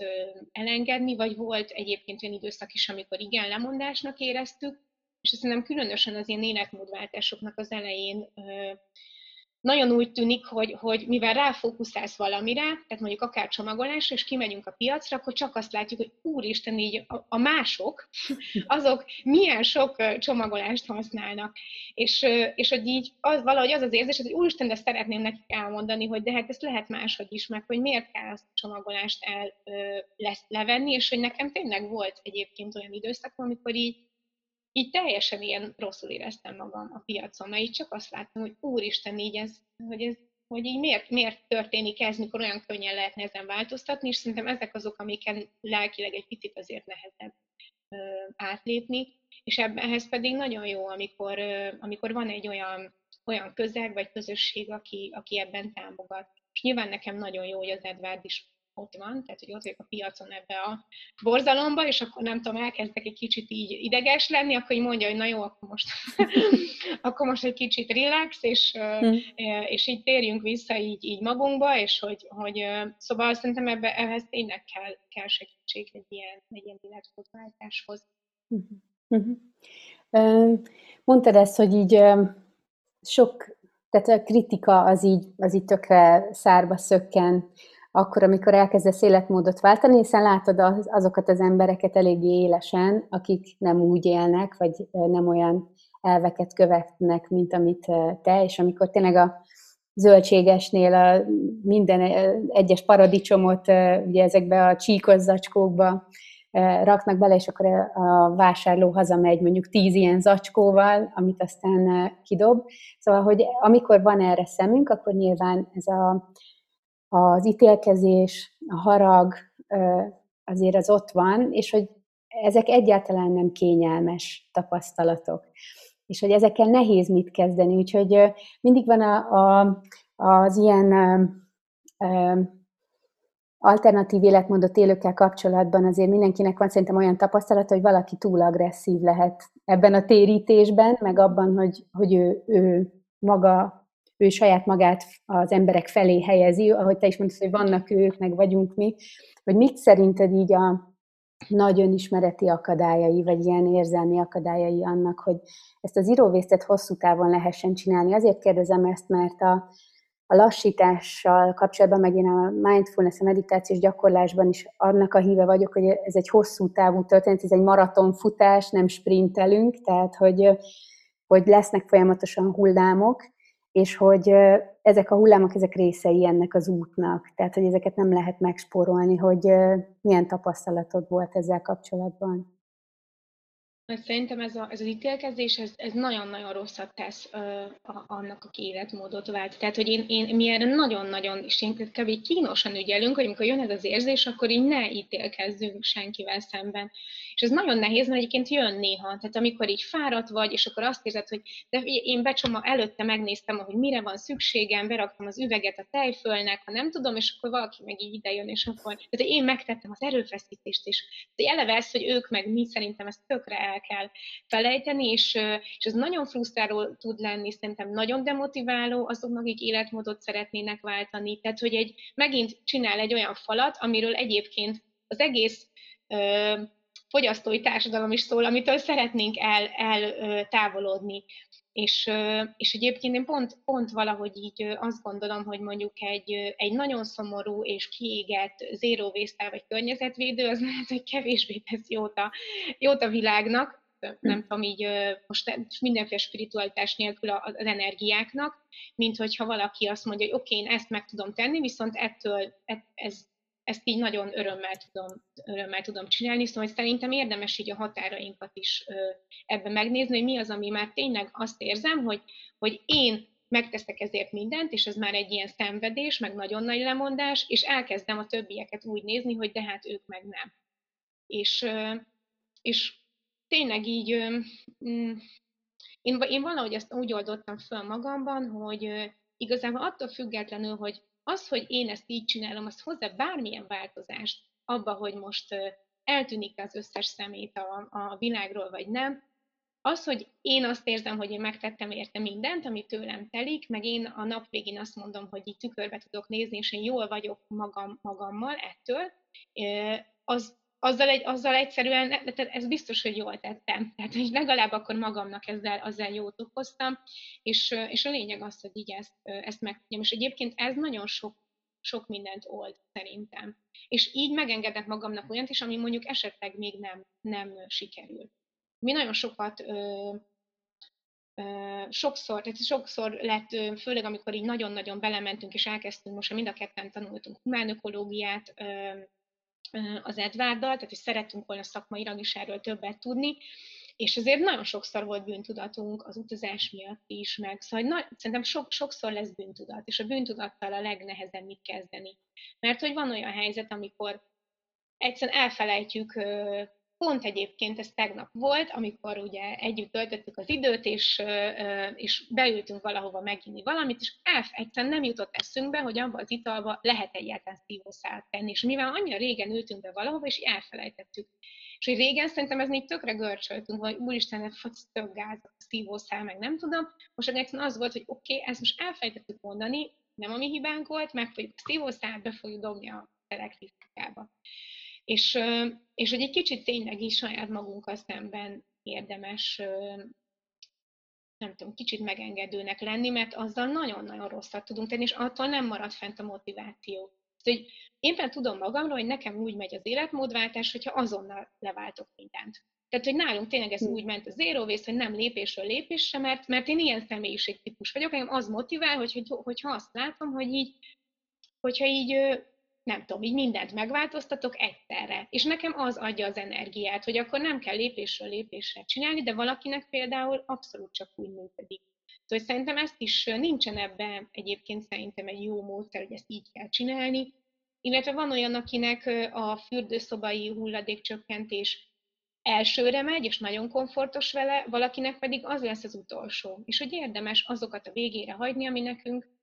elengedni, vagy volt egyébként olyan időszak is, amikor igen, lemondásnak éreztük, és szerintem különösen az ilyen életmódváltásoknak az elején nagyon úgy tűnik, hogy, hogy mivel ráfókuszálsz valamire, tehát mondjuk akár csomagolás, és kimegyünk a piacra, akkor csak azt látjuk, hogy úristen, így a, a mások, [LAUGHS] azok milyen sok csomagolást használnak. És, és hogy így az, valahogy az az érzés, hogy úristen, de szeretném nekik elmondani, hogy de hát ezt lehet máshogy is, meg hogy miért kell azt a csomagolást el lesz levenni, és hogy nekem tényleg volt egyébként olyan időszak, amikor így így teljesen ilyen rosszul éreztem magam a piacon, mert így csak azt láttam, hogy úristen, így ez, hogy ez hogy így miért, miért történik ez, mikor olyan könnyen lehetne ezen változtatni, és szerintem ezek azok, amiken lelkileg egy picit azért nehezebb ö, átlépni, és ebben, ehhez pedig nagyon jó, amikor, ö, amikor van egy olyan, olyan közeg vagy közösség, aki, aki ebben támogat. És nyilván nekem nagyon jó, hogy az Edward is ott van, tehát hogy ott vagyok a piacon ebbe a borzalomba, és akkor nem tudom, elkezdek egy kicsit így ideges lenni, akkor így mondja, hogy na jó, akkor most, [LAUGHS] akkor most egy kicsit relax, és, hmm. és így térjünk vissza így, így magunkba, és hogy, hogy szóval szerintem ebbe, ehhez tényleg kell, kell segítség egy ilyen, egy ilyen életfotváltáshoz. Uh-huh. Mondtad ezt, hogy így sok, tehát a kritika az így, az így tökre szárba szökken, akkor, amikor elkezdesz életmódot váltani, hiszen látod az, azokat az embereket eléggé élesen, akik nem úgy élnek, vagy nem olyan elveket követnek, mint amit te, és amikor tényleg a zöldségesnél a minden egyes paradicsomot ugye ezekbe a csíkos zacskókba raknak bele, és akkor a vásárló hazamegy mondjuk tíz ilyen zacskóval, amit aztán kidob. Szóval, hogy amikor van erre szemünk, akkor nyilván ez a az ítélkezés, a harag azért az ott van, és hogy ezek egyáltalán nem kényelmes tapasztalatok. És hogy ezekkel nehéz mit kezdeni, úgyhogy mindig van a, a, az ilyen alternatív életmódot élőkkel kapcsolatban azért mindenkinek van szerintem olyan tapasztalata, hogy valaki túl agresszív lehet ebben a térítésben, meg abban, hogy, hogy ő, ő maga ő saját magát az emberek felé helyezi, ahogy te is mondtad, hogy vannak ők, meg vagyunk mi, hogy mit szerinted így a nagy önismereti akadályai, vagy ilyen érzelmi akadályai annak, hogy ezt az íróvésztet hosszú távon lehessen csinálni. Azért kérdezem ezt, mert a, a lassítással kapcsolatban, meg én a mindfulness, a meditációs gyakorlásban is annak a híve vagyok, hogy ez egy hosszú távú történet, ez egy maratonfutás, nem sprintelünk, tehát hogy, hogy lesznek folyamatosan hullámok, és hogy ezek a hullámok, ezek részei ennek az útnak, tehát hogy ezeket nem lehet megspórolni, hogy milyen tapasztalatod volt ezzel kapcsolatban. Szerintem ez, a, ez az ítélkezés, ez, ez nagyon-nagyon rosszat tesz ö, a, annak, aki életmódot vált. Tehát, hogy én, én mi erre nagyon-nagyon, és én kb. kínosan ügyelünk, hogy amikor jön ez az érzés, akkor így ne ítélkezzünk senkivel szemben. És ez nagyon nehéz, mert egyébként jön néha. Tehát amikor így fáradt vagy, és akkor azt érzed, hogy de én becsoma előtte megnéztem, hogy mire van szükségem, beraktam az üveget a tejfölnek, ha nem tudom, és akkor valaki meg így idejön, és akkor tehát én megtettem az erőfeszítést, és eleve ez, hogy ők meg mi szerintem ezt tökre el kell felejteni, és, és ez nagyon frusztráló tud lenni, szerintem nagyon demotiváló azoknak, akik életmódot szeretnének váltani. Tehát, hogy egy, megint csinál egy olyan falat, amiről egyébként az egész fogyasztói társadalom is szól, amitől szeretnénk el, el távolodni. És, és egyébként én pont, pont valahogy így azt gondolom, hogy mondjuk egy, egy nagyon szomorú és kiégett waste vagy környezetvédő, az lehet, hogy kevésbé tesz jót a, jót a világnak, nem tudom így most mindenféle spiritualitás nélkül az energiáknak, mint hogyha valaki azt mondja, hogy oké, okay, én ezt meg tudom tenni, viszont ettől ez ezt így nagyon örömmel tudom, örömmel tudom csinálni, szóval szerintem érdemes így a határainkat is ebbe megnézni, hogy mi az, ami már tényleg azt érzem, hogy, hogy én megteszek ezért mindent, és ez már egy ilyen szenvedés, meg nagyon nagy lemondás, és elkezdem a többieket úgy nézni, hogy de hát ők meg nem. És, és tényleg így mm, én, én valahogy ezt úgy oldottam föl magamban, hogy igazából attól függetlenül, hogy az, hogy én ezt így csinálom, az hozzá bármilyen változást abba, hogy most eltűnik az összes szemét a, a világról, vagy nem, az, hogy én azt érzem, hogy én megtettem érte mindent, ami tőlem telik, meg én a nap végén azt mondom, hogy így tükörbe tudok nézni, és én jól vagyok magam, magammal ettől, az, azzal, egy, azzal egyszerűen, tehát ez biztos, hogy jól tettem. Tehát, hogy legalább akkor magamnak ezzel, azzal jót okoztam, és, és a lényeg az, hogy így ezt, ezt megtudjam. És egyébként ez nagyon sok, sok mindent old szerintem. És így megengedek magamnak olyat is, ami mondjuk esetleg még nem, nem sikerül. Mi nagyon sokat ö, sokszor, tehát sokszor lett, főleg amikor így nagyon-nagyon belementünk és elkezdtünk, most mind a ketten tanultunk humánökológiát, az Edvárdal, tehát hogy szerettünk volna szakmailag is erről többet tudni, és azért nagyon sokszor volt bűntudatunk az utazás miatt is, meg szóval na, szerintem sok, sokszor lesz bűntudat, és a bűntudattal a legnehezebb mit kezdeni. Mert hogy van olyan helyzet, amikor egyszerűen elfelejtjük Pont egyébként ez tegnap volt, amikor ugye együtt töltöttük az időt, és, és beültünk valahova meginni valamit, és elf, egyszerűen nem jutott eszünkbe, hogy abban az italba lehet egyáltalán szívószát tenni. És mivel annyira régen ültünk be valahova, és elfelejtettük. És hogy régen szerintem ez még tökre görcsöltünk, hogy úristen, ez tök gáz, szívószál, meg nem tudom. Most egyszerűen az volt, hogy oké, okay, ezt most elfelejtettük mondani, nem a mi hibánk volt, meg fogjuk a szívószál, be fogjuk dobni a elektrikába. És, és hogy egy kicsit tényleg is saját magunkkal szemben érdemes nem tudom, kicsit megengedőnek lenni, mert azzal nagyon-nagyon rosszat tudunk tenni, és attól nem marad fent a motiváció. Tehát, hogy én például tudom magamról, hogy nekem úgy megy az életmódváltás, hogyha azonnal leváltok mindent. Tehát, hogy nálunk tényleg ez hm. úgy ment a zero waste, hogy nem lépésről lépésre, mert, mert én ilyen személyiségtípus vagyok, engem az motivál, hogy, hogy, hogyha azt látom, hogy így, hogyha így nem tudom, így mindent megváltoztatok egyszerre. És nekem az adja az energiát, hogy akkor nem kell lépésről lépésre csinálni, de valakinek például abszolút csak úgy működik. Szóval szerintem ezt is nincsen ebben egyébként szerintem egy jó módszer, hogy ezt így kell csinálni. Illetve van olyan, akinek a fürdőszobai hulladékcsökkentés elsőre megy, és nagyon komfortos vele, valakinek pedig az lesz az utolsó. És hogy érdemes azokat a végére hagyni, ami nekünk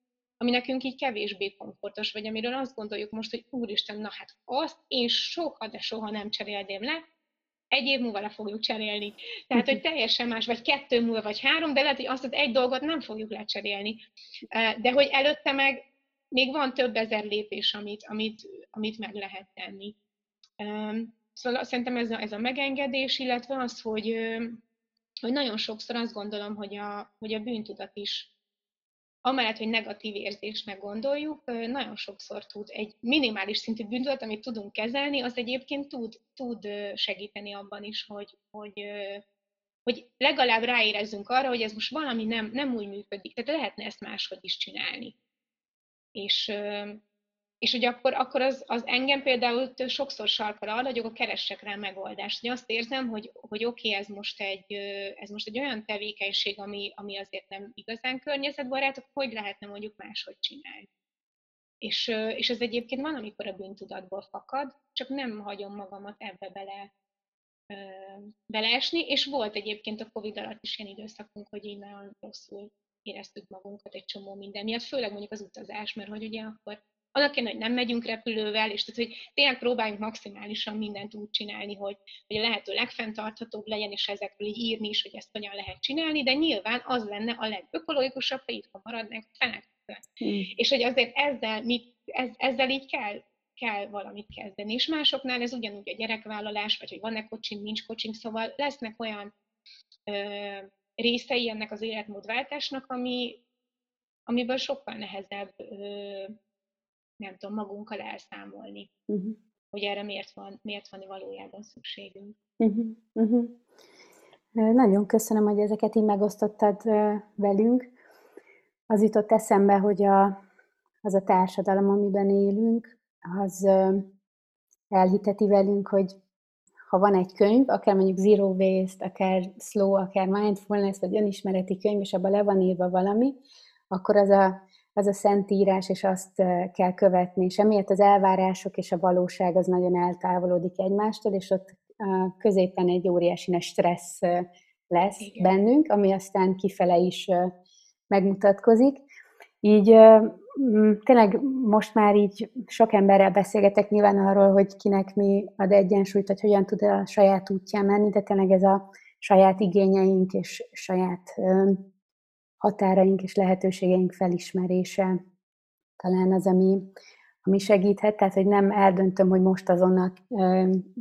ami nekünk így kevésbé komfortos, vagy amiről azt gondoljuk most, hogy úristen, na hát azt én soha, de soha nem cserélném le, egy év múlva le fogjuk cserélni. Tehát, hogy teljesen más, vagy kettő múlva, vagy három, de lehet, hogy azt az egy dolgot nem fogjuk lecserélni. De hogy előtte meg még van több ezer lépés, amit, amit, amit meg lehet tenni. Szóval szerintem ez a, ez a megengedés, illetve az, hogy, hogy nagyon sokszor azt gondolom, hogy a, hogy a bűntudat is amellett, hogy negatív érzésnek gondoljuk, nagyon sokszor tud egy minimális szintű bűntudat, amit tudunk kezelni, az egyébként tud, tud segíteni abban is, hogy, hogy, hogy legalább ráérezzünk arra, hogy ez most valami nem, nem úgy működik, tehát lehetne ezt máshogy is csinálni. És, és hogy akkor, akkor az, az engem például sokszor sarkal arra, hogy akkor keressek rá megoldást. Hogy azt érzem, hogy, hogy oké, okay, ez, most egy, ez most egy olyan tevékenység, ami, ami azért nem igazán környezetbarát, akkor hogy lehetne mondjuk máshogy csinálni. És, és ez egyébként van, amikor a bűntudatból fakad, csak nem hagyom magamat ebbe bele beleesni, és volt egyébként a Covid alatt is ilyen időszakunk, hogy így nagyon rosszul éreztük magunkat egy csomó minden miatt, főleg mondjuk az utazás, mert hogy ugye akkor annak hogy nem megyünk repülővel, és tehát, hogy tényleg próbáljunk maximálisan mindent úgy csinálni, hogy, hogy a lehető legfenntarthatóbb legyen, és ezekről így írni is, hogy ezt hogyan lehet csinálni, de nyilván az lenne a legökológikusabb, ha itthon maradnak fenek. Mm. És hogy azért ezzel, mit, ez, ezzel így kell, kell valamit kezdeni. És másoknál ez ugyanúgy a gyerekvállalás, vagy hogy van-e coaching, nincs coaching, szóval lesznek olyan ö, részei ennek az életmódváltásnak, ami, amiből sokkal nehezebb ö, nem tudom, magunkkal elszámolni, uh-huh. hogy erre miért van, miért van valójában szükségünk. Uh-huh. Uh-huh. Nagyon köszönöm, hogy ezeket így megosztottad velünk. Az jutott eszembe, hogy a, az a társadalom, amiben élünk, az elhiteti velünk, hogy ha van egy könyv, akár mondjuk Zero Waste, akár Slow, akár Mindfulness, vagy önismereti könyv, és abban le van írva valami, akkor az a, az a szentírás, és azt kell követni. És emiatt az elvárások és a valóság az nagyon eltávolodik egymástól, és ott középen egy óriási stressz lesz Igen. bennünk, ami aztán kifele is megmutatkozik. Így tényleg most már így sok emberrel beszélgetek nyilván arról, hogy kinek mi ad egyensúlyt, vagy hogyan tud a saját útján menni, de tényleg ez a saját igényeink és saját határaink és lehetőségeink felismerése talán az, ami, ami segíthet, tehát hogy nem eldöntöm, hogy most azonnal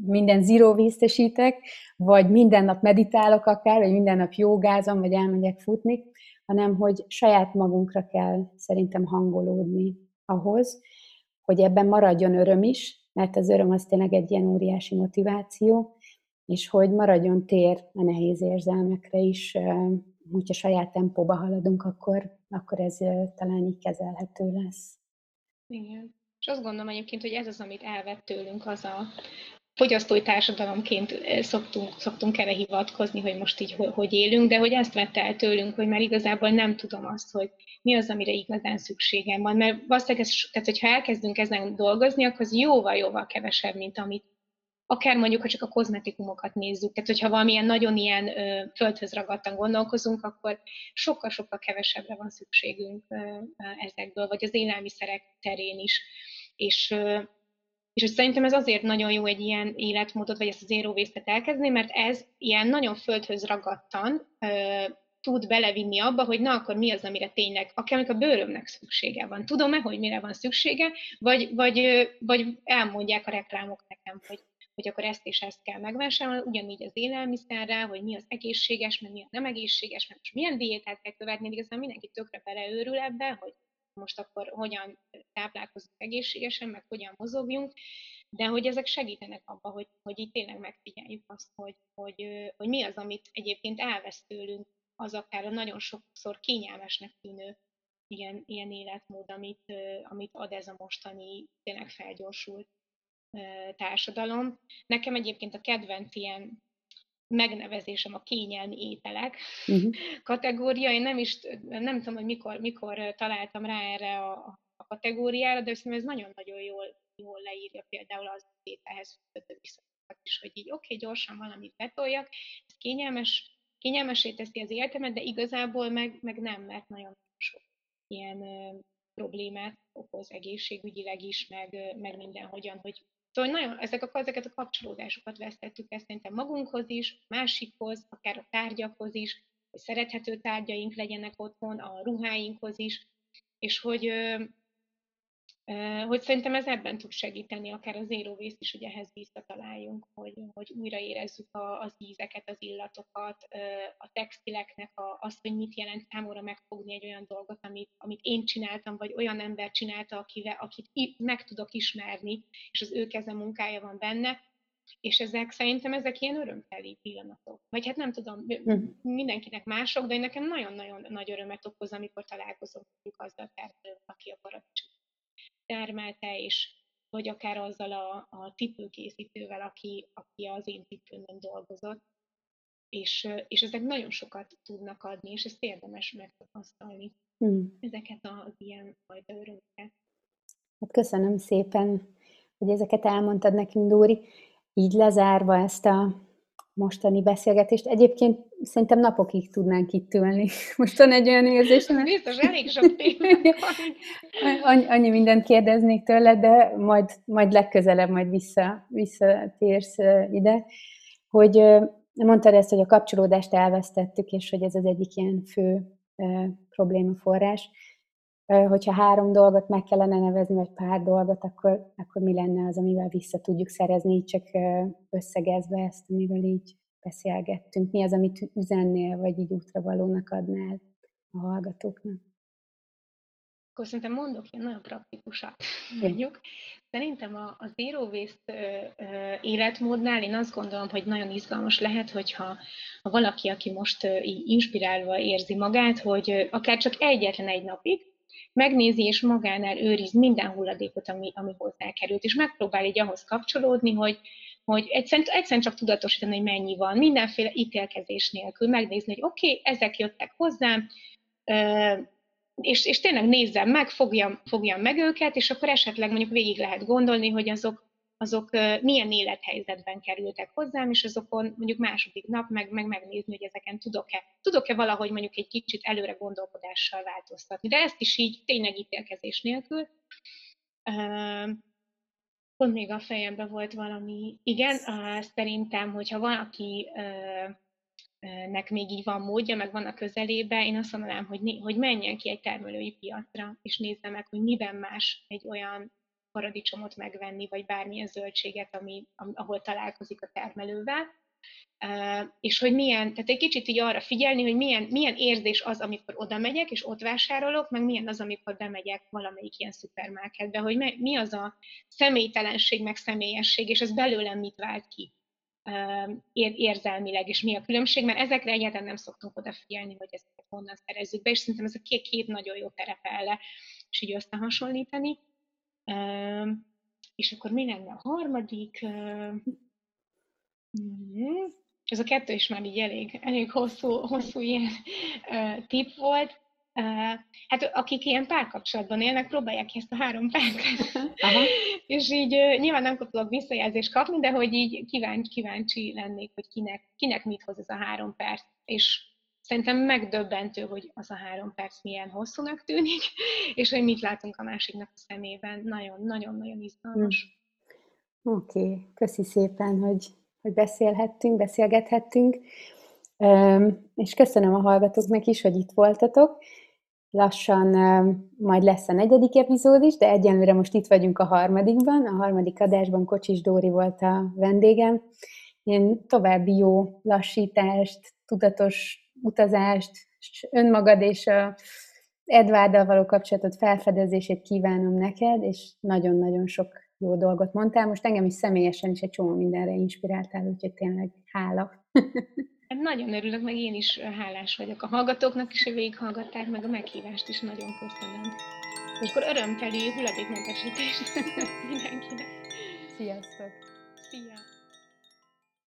minden zero víztesítek, vagy minden nap meditálok akár, vagy minden nap jogázom, vagy elmegyek futni, hanem hogy saját magunkra kell szerintem hangolódni ahhoz, hogy ebben maradjon öröm is, mert az öröm az tényleg egy ilyen óriási motiváció, és hogy maradjon tér a nehéz érzelmekre is, hogyha saját tempóba haladunk, akkor, akkor ez talán így kezelhető lesz. Igen. És azt gondolom egyébként, hogy ez az, amit elvett tőlünk, az a fogyasztói társadalomként szoktunk, szoktunk erre hivatkozni, hogy most így hogy élünk, de hogy ezt vette el tőlünk, hogy már igazából nem tudom azt, hogy mi az, amire igazán szükségem van. Mert valószínűleg, ez, tehát hogyha elkezdünk ezen dolgozni, akkor az jóval-jóval kevesebb, mint amit akár mondjuk, ha csak a kozmetikumokat nézzük, tehát hogyha valamilyen nagyon ilyen ö, földhöz ragadtan gondolkozunk, akkor sokkal-sokkal kevesebbre van szükségünk ö, ezekből, vagy az élelmiszerek terén is. És ö, és szerintem ez azért nagyon jó egy ilyen életmódot, vagy ezt az waste elkezdeni, mert ez ilyen nagyon földhöz ragadtan ö, tud belevinni abba, hogy na akkor mi az, amire tényleg, akár a bőrömnek szüksége van. Tudom-e, hogy mire van szüksége, vagy, vagy, vagy elmondják a reklámok nekem, hogy, hogy akkor ezt és ezt kell megvásárolni, ugyanígy az élelmiszerre, hogy mi az egészséges, meg mi a nem egészséges, meg most milyen diétát kell követni, igazán mindenki tökre beleőrül ebbe, hogy most akkor hogyan táplálkozunk egészségesen, meg hogyan mozogjunk, de hogy ezek segítenek abba, hogy, hogy így tényleg megfigyeljük azt, hogy, hogy, hogy mi az, amit egyébként elvesz tőlünk, az akár a nagyon sokszor kényelmesnek tűnő ilyen, ilyen életmód, amit, amit ad ez a mostani tényleg felgyorsult társadalom. Nekem egyébként a kedvenc ilyen megnevezésem a kényelmi ételek uh-huh. [LAUGHS] kategória. Én nem is, nem tudom, hogy mikor, mikor találtam rá erre a, a kategóriára, de szerintem ez nagyon-nagyon jól, jól leírja például az ételhez visszatokat is, hogy így oké, okay, gyorsan valamit betoljak, ez kényelmes, kényelmesé teszi az életemet, de igazából meg, meg nem, mert nagyon sok ilyen ö, problémát okoz egészségügyileg is, meg, meg mindenhogyan, hogy Szóval nagyon ezek a, ezeket a kapcsolódásokat vesztettük ezt szerintem magunkhoz is, másikhoz, akár a tárgyakhoz is, hogy szerethető tárgyaink legyenek otthon, a ruháinkhoz is, és hogy, hogy szerintem ez ebben tud segíteni, akár az waste is, hogy ehhez visszataláljunk, hogy, hogy újraérezzük a, az ízeket, az illatokat, a textileknek a, azt, hogy mit jelent számomra megfogni egy olyan dolgot, amit, amit én csináltam, vagy olyan ember csinálta, akivel, akit meg tudok ismerni, és az ő keze munkája van benne, és ezek szerintem ezek ilyen örömteli pillanatok. Vagy hát nem tudom, hm. mindenkinek mások, de nekem nagyon-nagyon nagy örömet okoz, amikor találkozom azzal a termelővel, aki a paradicsom termelte, és vagy akár azzal a, a cipőkészítővel, aki, aki az én cipőmön dolgozott. És, és ezek nagyon sokat tudnak adni, és ezt érdemes megtapasztalni, hmm. ezeket az ilyen fajta örömöket. Hát köszönöm szépen, hogy ezeket elmondtad nekünk, Dóri. Így lezárva ezt a mostani beszélgetést. Egyébként szerintem napokig tudnánk itt ülni. [LAUGHS] Most van egy olyan érzésem. Biztos, elég sok annyi, [LAUGHS] annyi mindent kérdeznék tőled, de majd, majd legközelebb majd vissza, visszatérsz ide, hogy mondtad ezt, hogy a kapcsolódást elvesztettük, és hogy ez az egyik ilyen fő problémaforrás hogyha három dolgot meg kellene nevezni, vagy pár dolgot, akkor, akkor mi lenne az, amivel vissza tudjuk szerezni, így csak összegezve ezt, amiről így beszélgettünk. Mi az, amit üzennél, vagy így útravalónak adnál a hallgatóknak? Akkor szerintem mondok ilyen nagyon praktikusat mondjuk. Szerintem a, a Zero Waste életmódnál én azt gondolom, hogy nagyon izgalmas lehet, hogyha ha valaki, aki most így inspirálva érzi magát, hogy akár csak egyetlen egy napig, megnézi és magánál őriz minden hulladékot, ami, ami hozzákerült, és megpróbál így ahhoz kapcsolódni, hogy, hogy egyszerűen, egyszerűen csak tudatosítani, hogy mennyi van, mindenféle ítélkezés nélkül, megnézni, hogy oké, okay, ezek jöttek hozzám, és, és tényleg nézzem meg, fogjam, fogjam meg őket, és akkor esetleg mondjuk végig lehet gondolni, hogy azok, azok milyen élethelyzetben kerültek hozzám, és azokon mondjuk második nap meg, meg megnézni, hogy ezeken tudok-e, tudok-e valahogy mondjuk egy kicsit előre gondolkodással változtatni. De ezt is így tényleg ítélkezés nélkül. Pont még a fejemben volt valami, igen, szerintem, hogyha valaki nek még így van módja, meg van a közelébe, én azt mondanám, hogy, hogy menjen ki egy termelői piacra, és nézze meg, hogy miben más egy olyan paradicsomot megvenni, vagy bármilyen zöldséget, ami, ahol találkozik a termelővel, és hogy milyen, tehát egy kicsit így arra figyelni, hogy milyen, milyen érzés az, amikor oda megyek, és ott vásárolok, meg milyen az, amikor bemegyek valamelyik ilyen szupermarketbe, hogy mi az a személytelenség, meg személyesség, és ez belőlem mit vált ki érzelmileg, és mi a különbség, mert ezekre egyáltalán nem szoktunk odafigyelni, hogy ezeket honnan szerezzük be, és szerintem ez a két, két nagyon jó terepelle, és így összehasonlítani. És akkor mi lenne a harmadik? Mhm. Ez a kettő is már így elég, elég hosszú, hosszú ilyen tip volt. Hát akik ilyen párkapcsolatban élnek, próbálják ki ezt a három percet. [LAUGHS] és így nyilván nem tudok visszajelzést kapni, de hogy így kíváncsi, kíváncsi lennék, hogy kinek, kinek mit hoz ez a három perc. És szerintem megdöbbentő, hogy az a három perc milyen hosszúnak tűnik, és hogy mit látunk a másiknak a szemében. Nagyon-nagyon-nagyon izgalmas. Hm. Oké, okay. köszi szépen, hogy, hogy beszélhettünk, beszélgethettünk, és köszönöm a hallgatóknak is, hogy itt voltatok. Lassan majd lesz a negyedik epizód is, de egyenlőre most itt vagyunk a harmadikban. A harmadik adásban Kocsis Dóri volt a vendégem. Én további jó lassítást, tudatos utazást, önmagad és a Edvárdal való kapcsolatot felfedezését kívánom neked, és nagyon-nagyon sok jó dolgot mondtál. Most engem is személyesen is egy csomó mindenre inspiráltál, úgyhogy tényleg hála. Hát nagyon örülök, meg én is hálás vagyok a hallgatóknak is, hogy végighallgatták, meg a meghívást is nagyon köszönöm. És akkor örömteli hulladékmentesítést mindenkinek. Sziasztok! Szia!